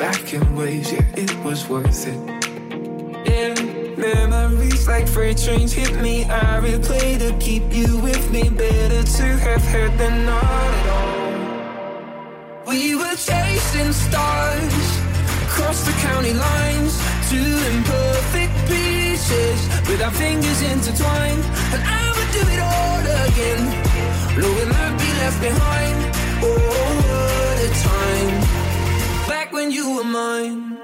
back in ways, yeah, it was worth it. In memories like freight trains hit me. I replay to keep you with me. Better to have heard than not at all. We were chasing stars, across the county lines, two imperfect pieces with our fingers intertwined. And I would do it all again, knowing I'd be left behind. Oh, what a time when you were mine.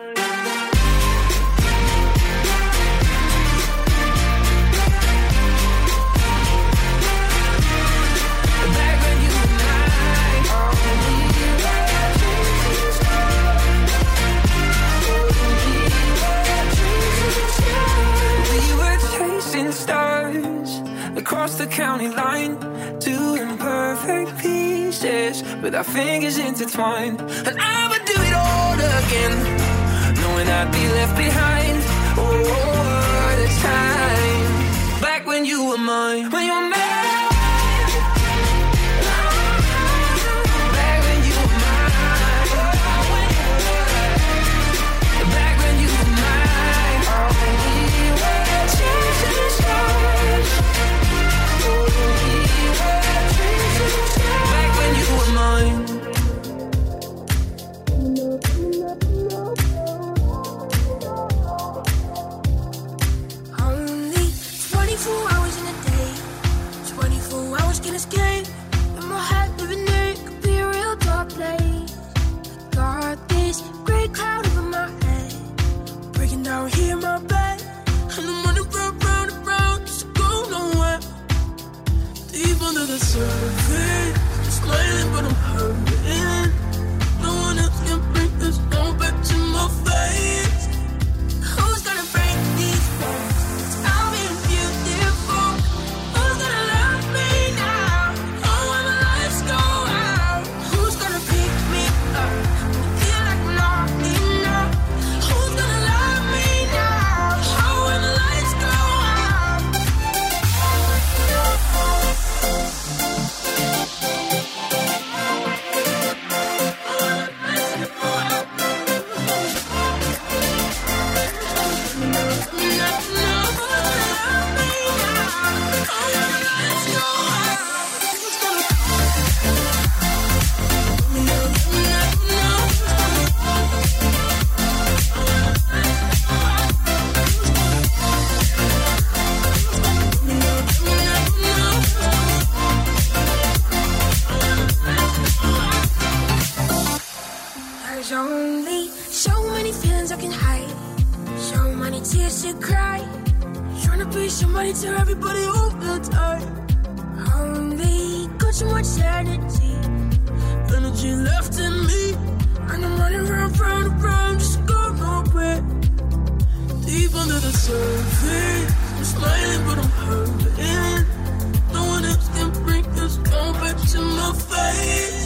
stars across the county line, two imperfect pieces with our fingers intertwined. And I again, knowing I'd be left behind. Oh, what a time, back when you were mine, when you were mine. the surface. I'm smiling, but I'm hurting. No one else can bring this moment to my face.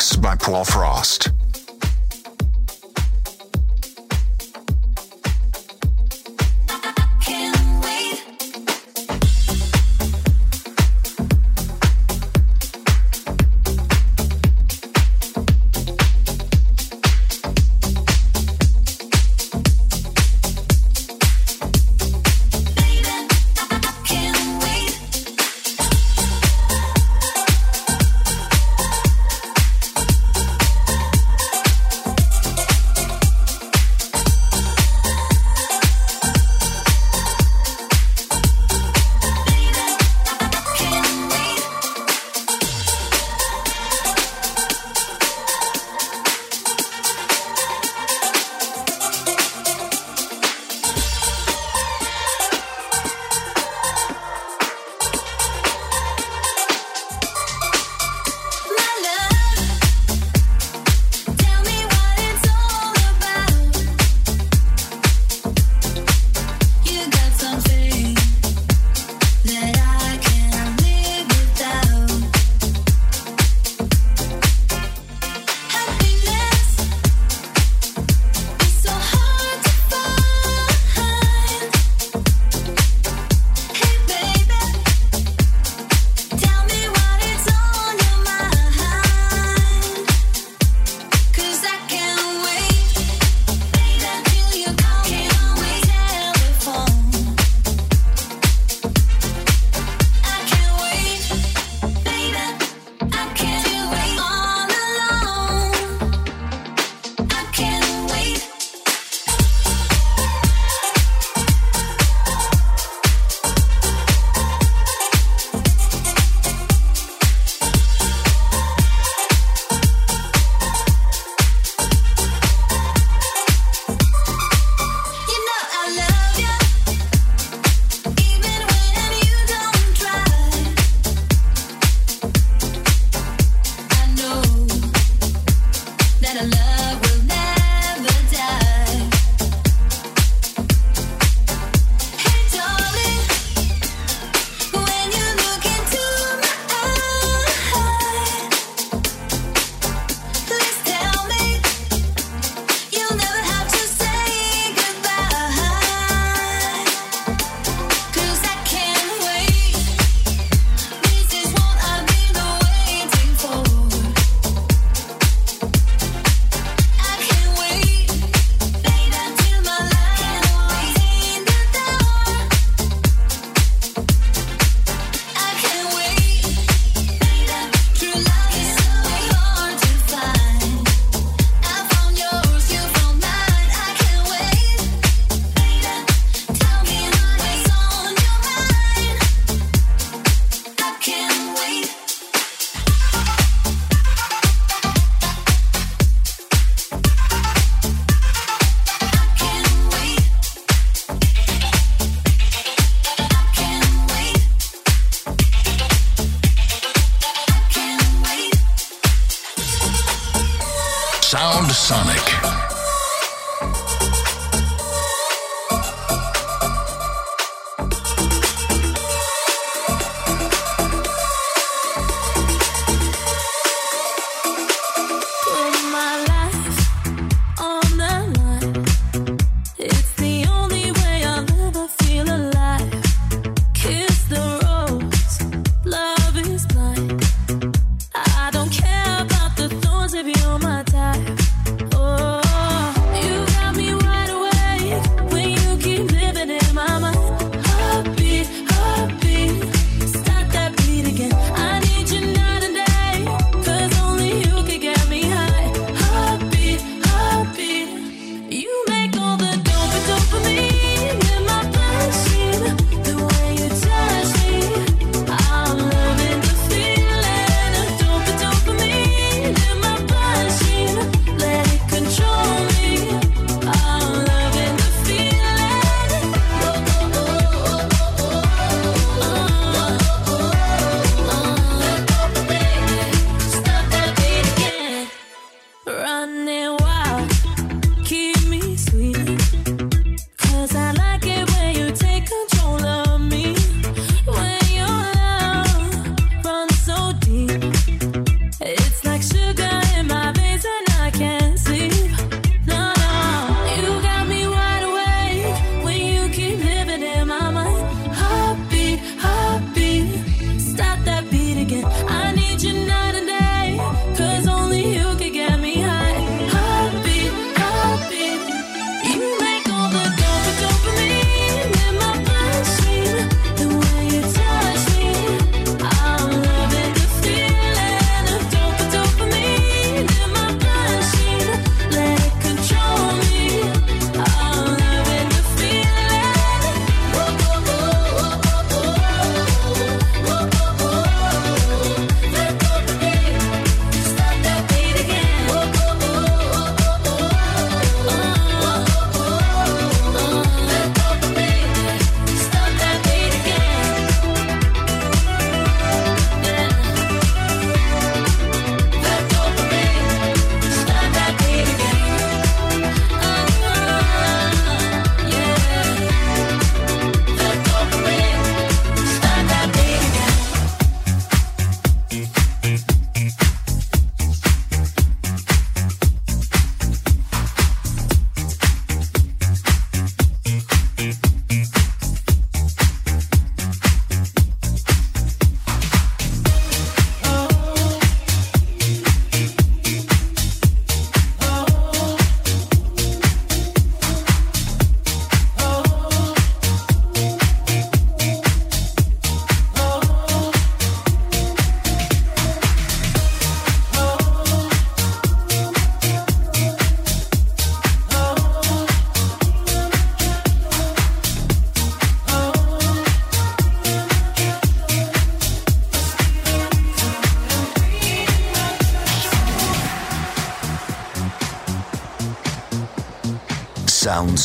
By Paul Frost.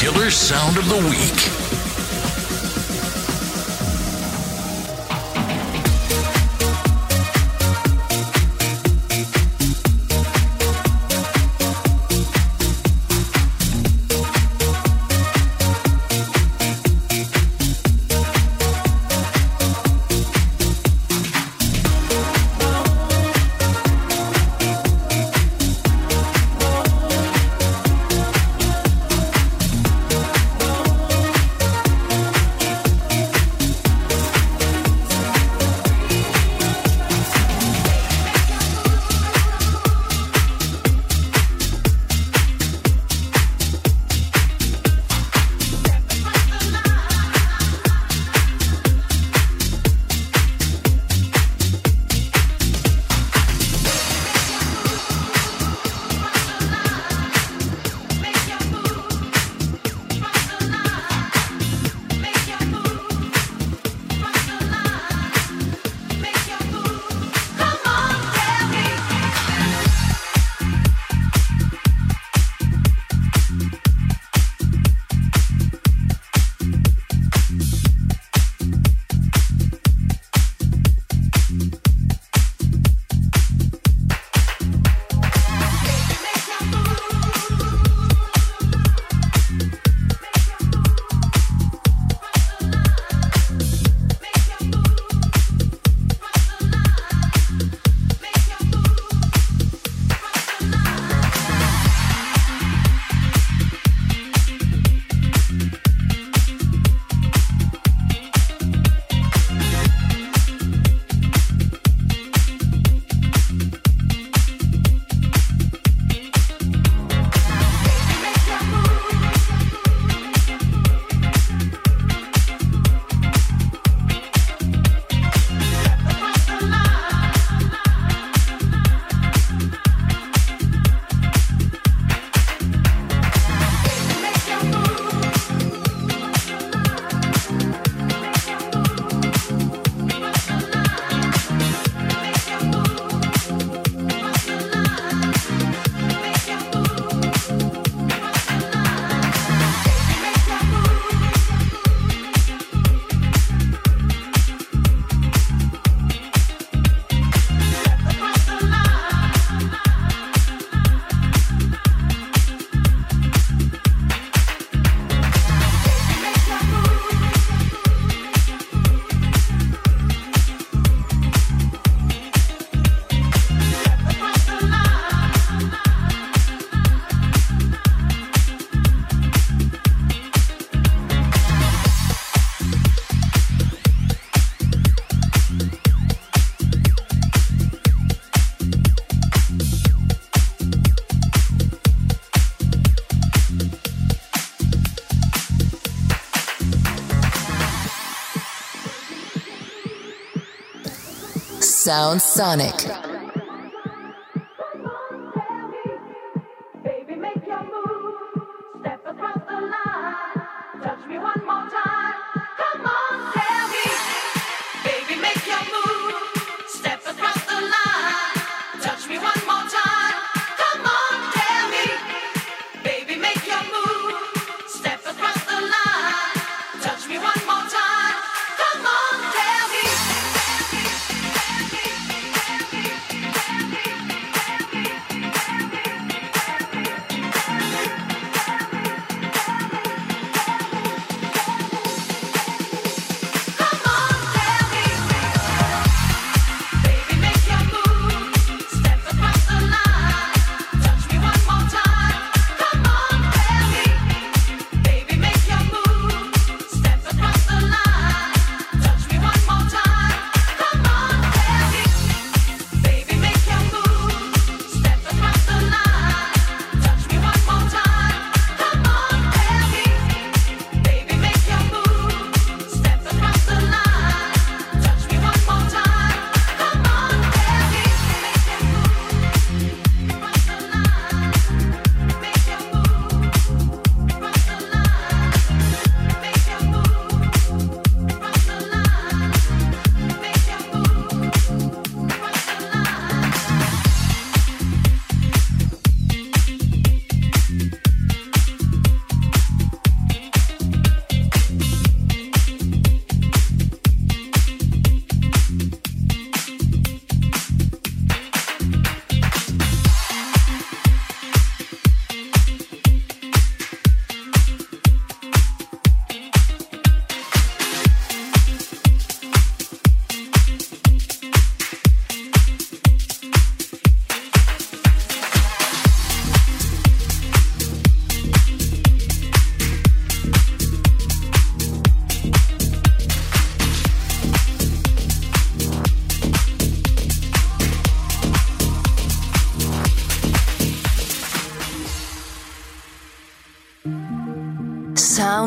Killer sound of the week. Sound Sonic.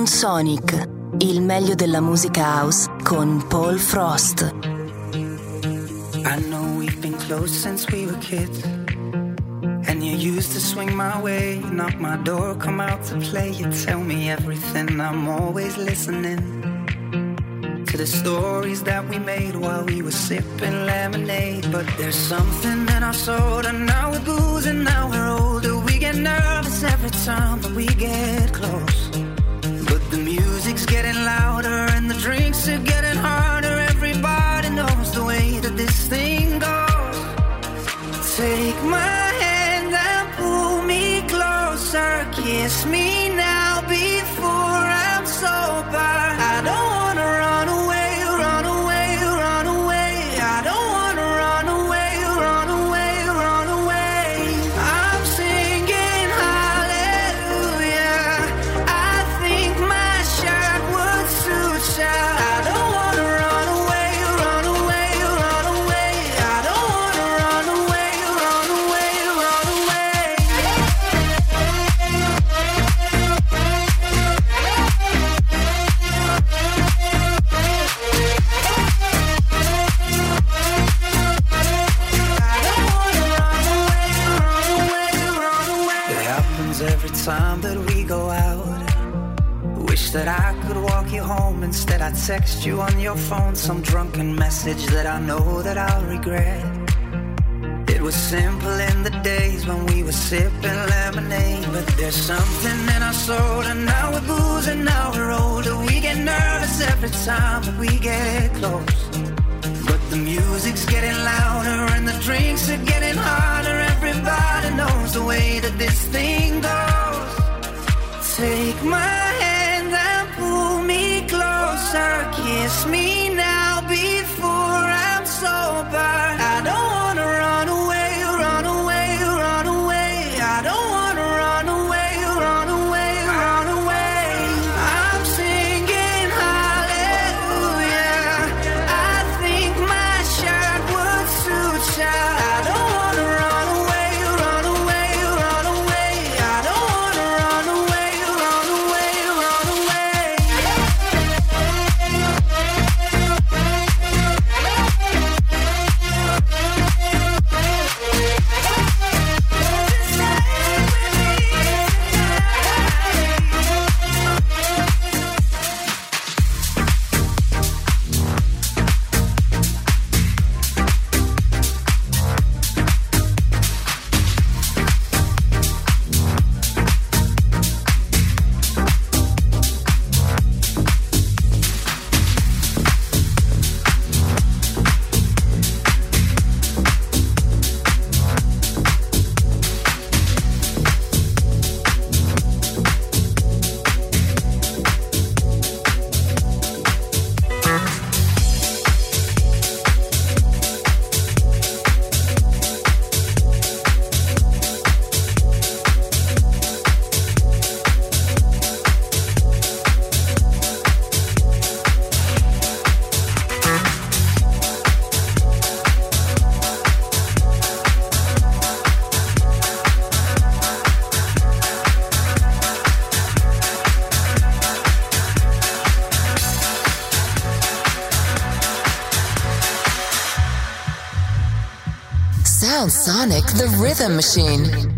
Sound Sonic, il meglio della musica house con Paul Frost. I know we've been close since we were kids. And you used to swing my way, knock my door, come out to play. You tell me everything, I'm always listening. To the stories that we made while we were sipping lemonade. But there's something in our soul, and now we're booze, and now we're older. We get nervous every time that we get close. Music's getting louder and the drinks are getting harder. Everybody knows the way that this thing goes. Take my hand and pull me closer. Kiss me I text you on your phone some drunken message that I know that I'll regret. It was simple in the days when we were sipping lemonade. But there's something in our soul, and now we're boozing, now we're older. We get nervous every time that we get close. But the music's getting louder and the drinks are getting harder. Everybody knows the way that this thing goes. Take my Sound Sonic, the rhythm machine.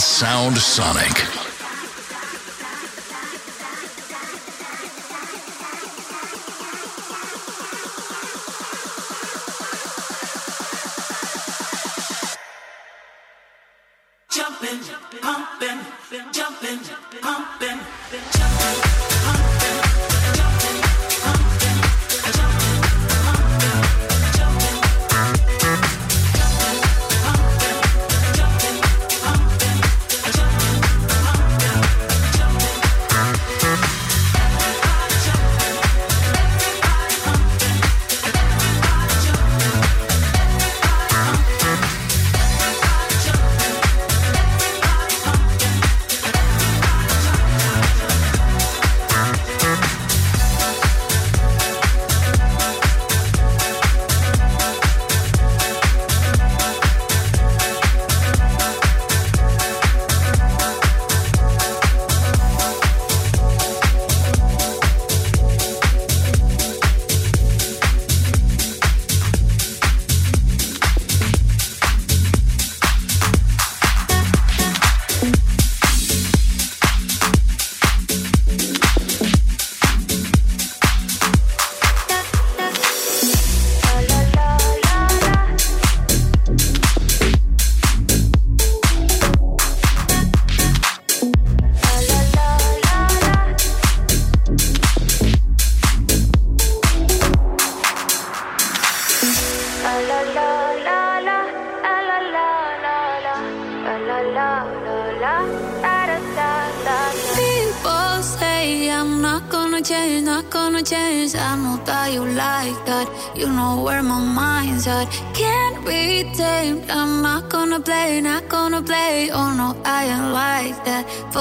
Sound Sonic.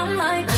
I'm like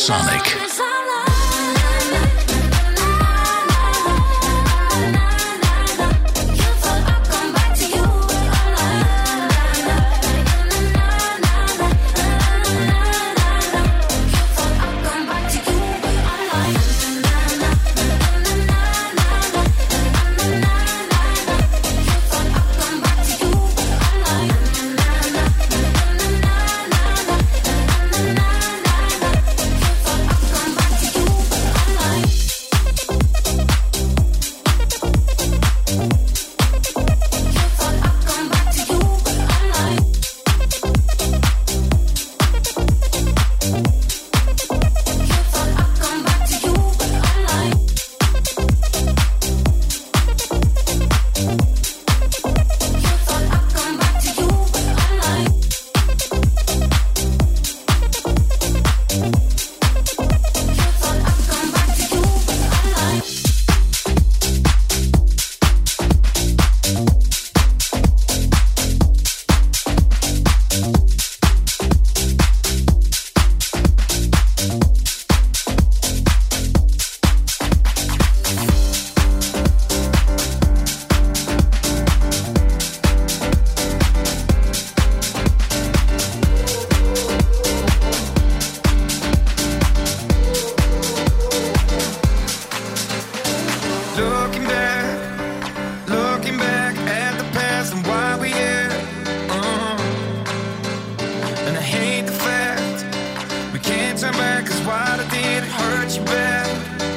Sonic. And I hate the fact we can't turn back, cause I did it hurt you bad?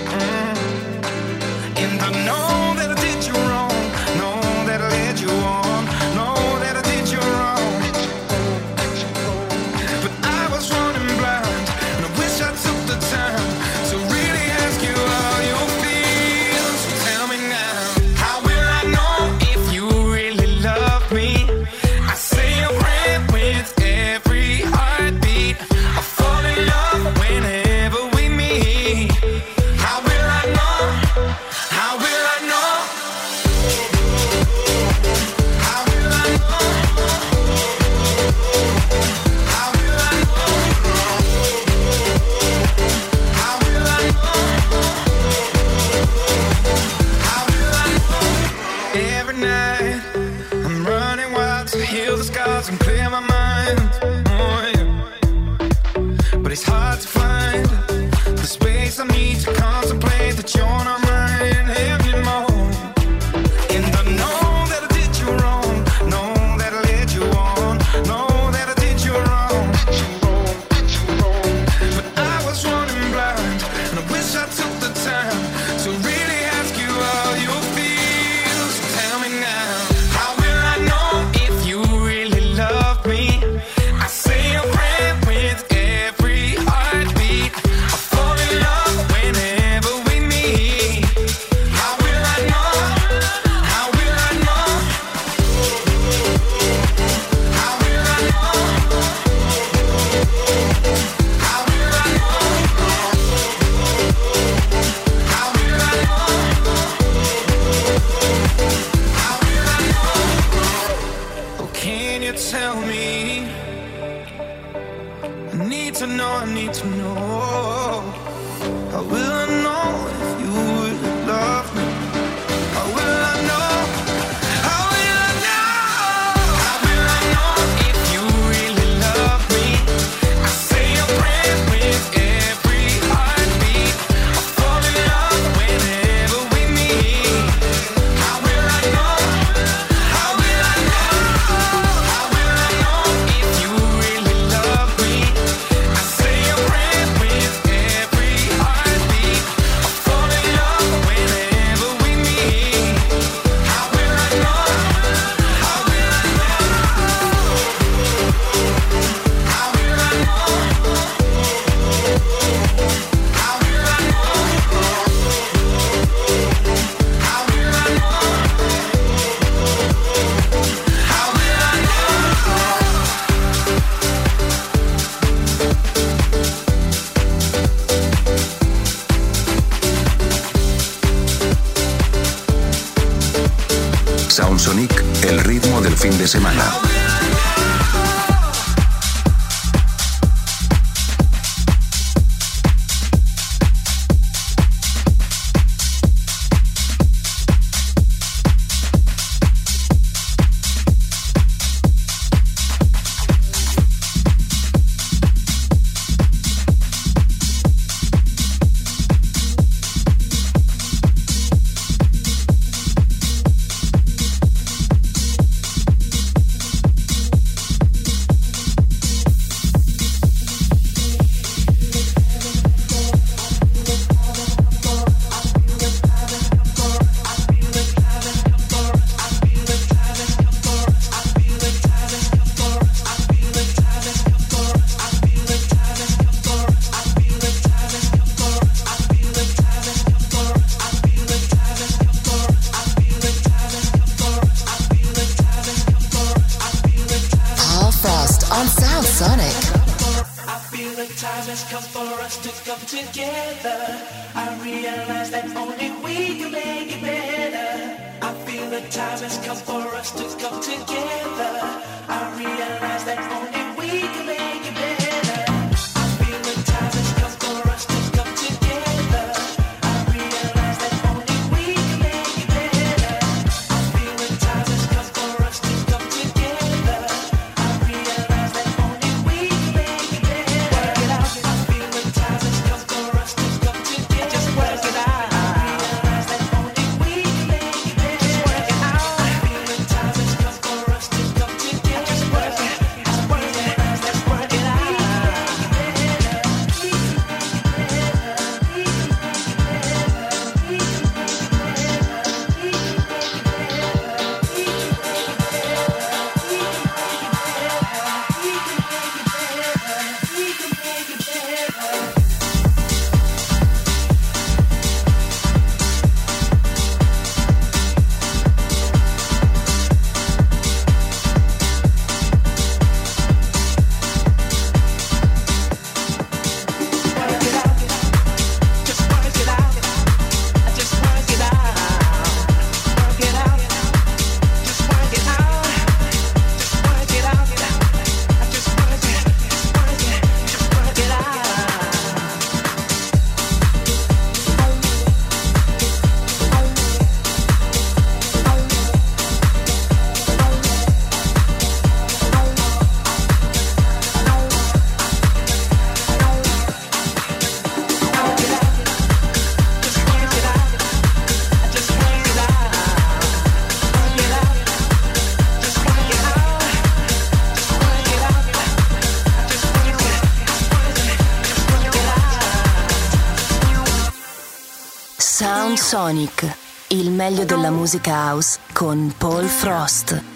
Sonic, il meglio della musica house con Paul Frost.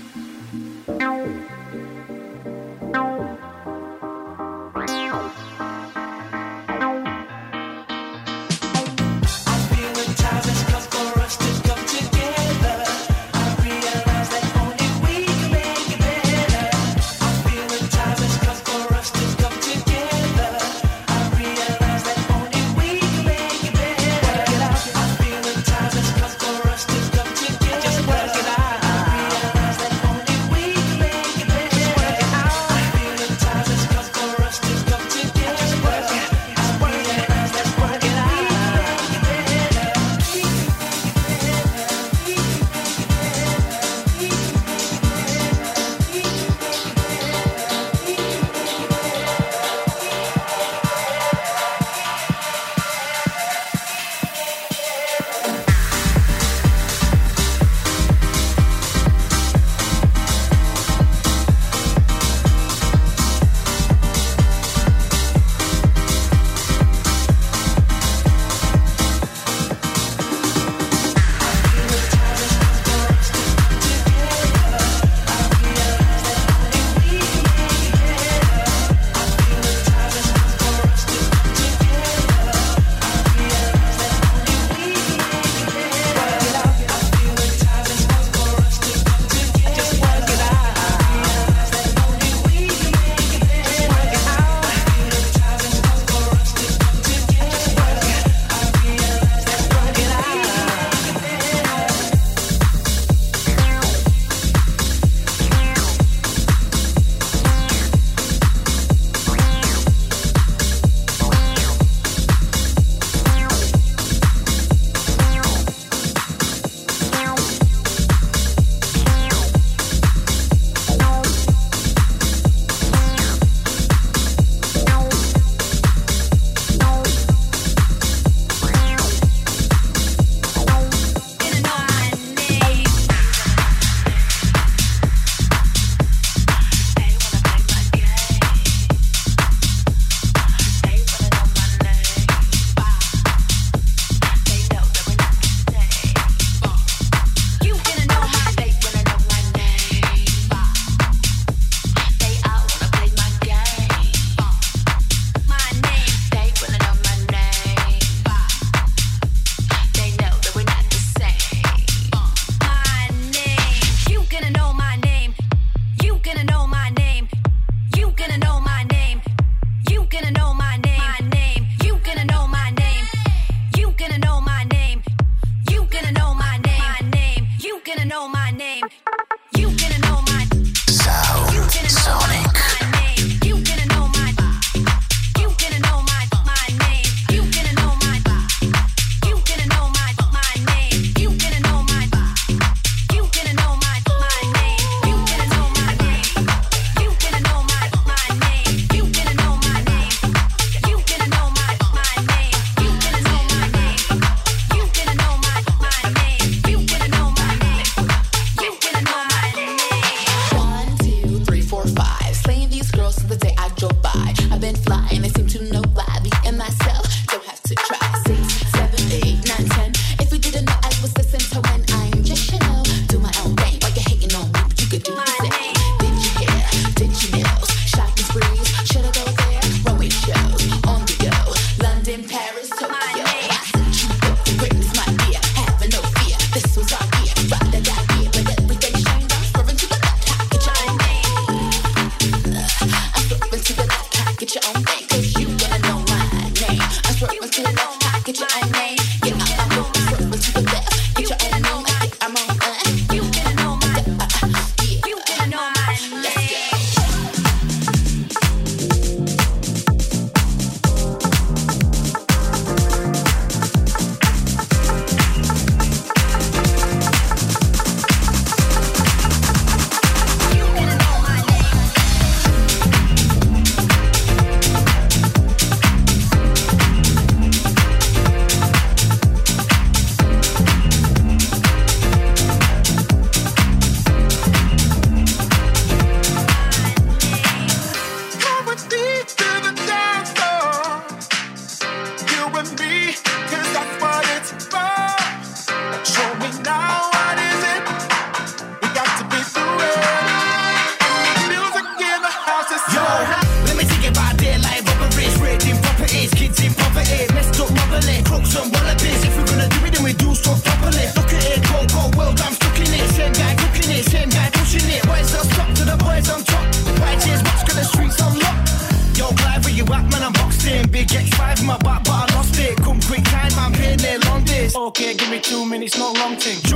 Two too many smoke long ting.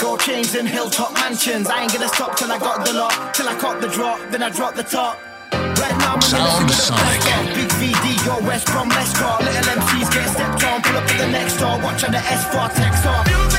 gold chains and hilltop mansions. I ain't gonna stop till I got the lot, till I caught the drop, then I drop the top. Right now, I'm Sound Sonic. Big VD, your West from Lescar. Little MCs get stepped on, pull up to the next door, watch on the S4 text off.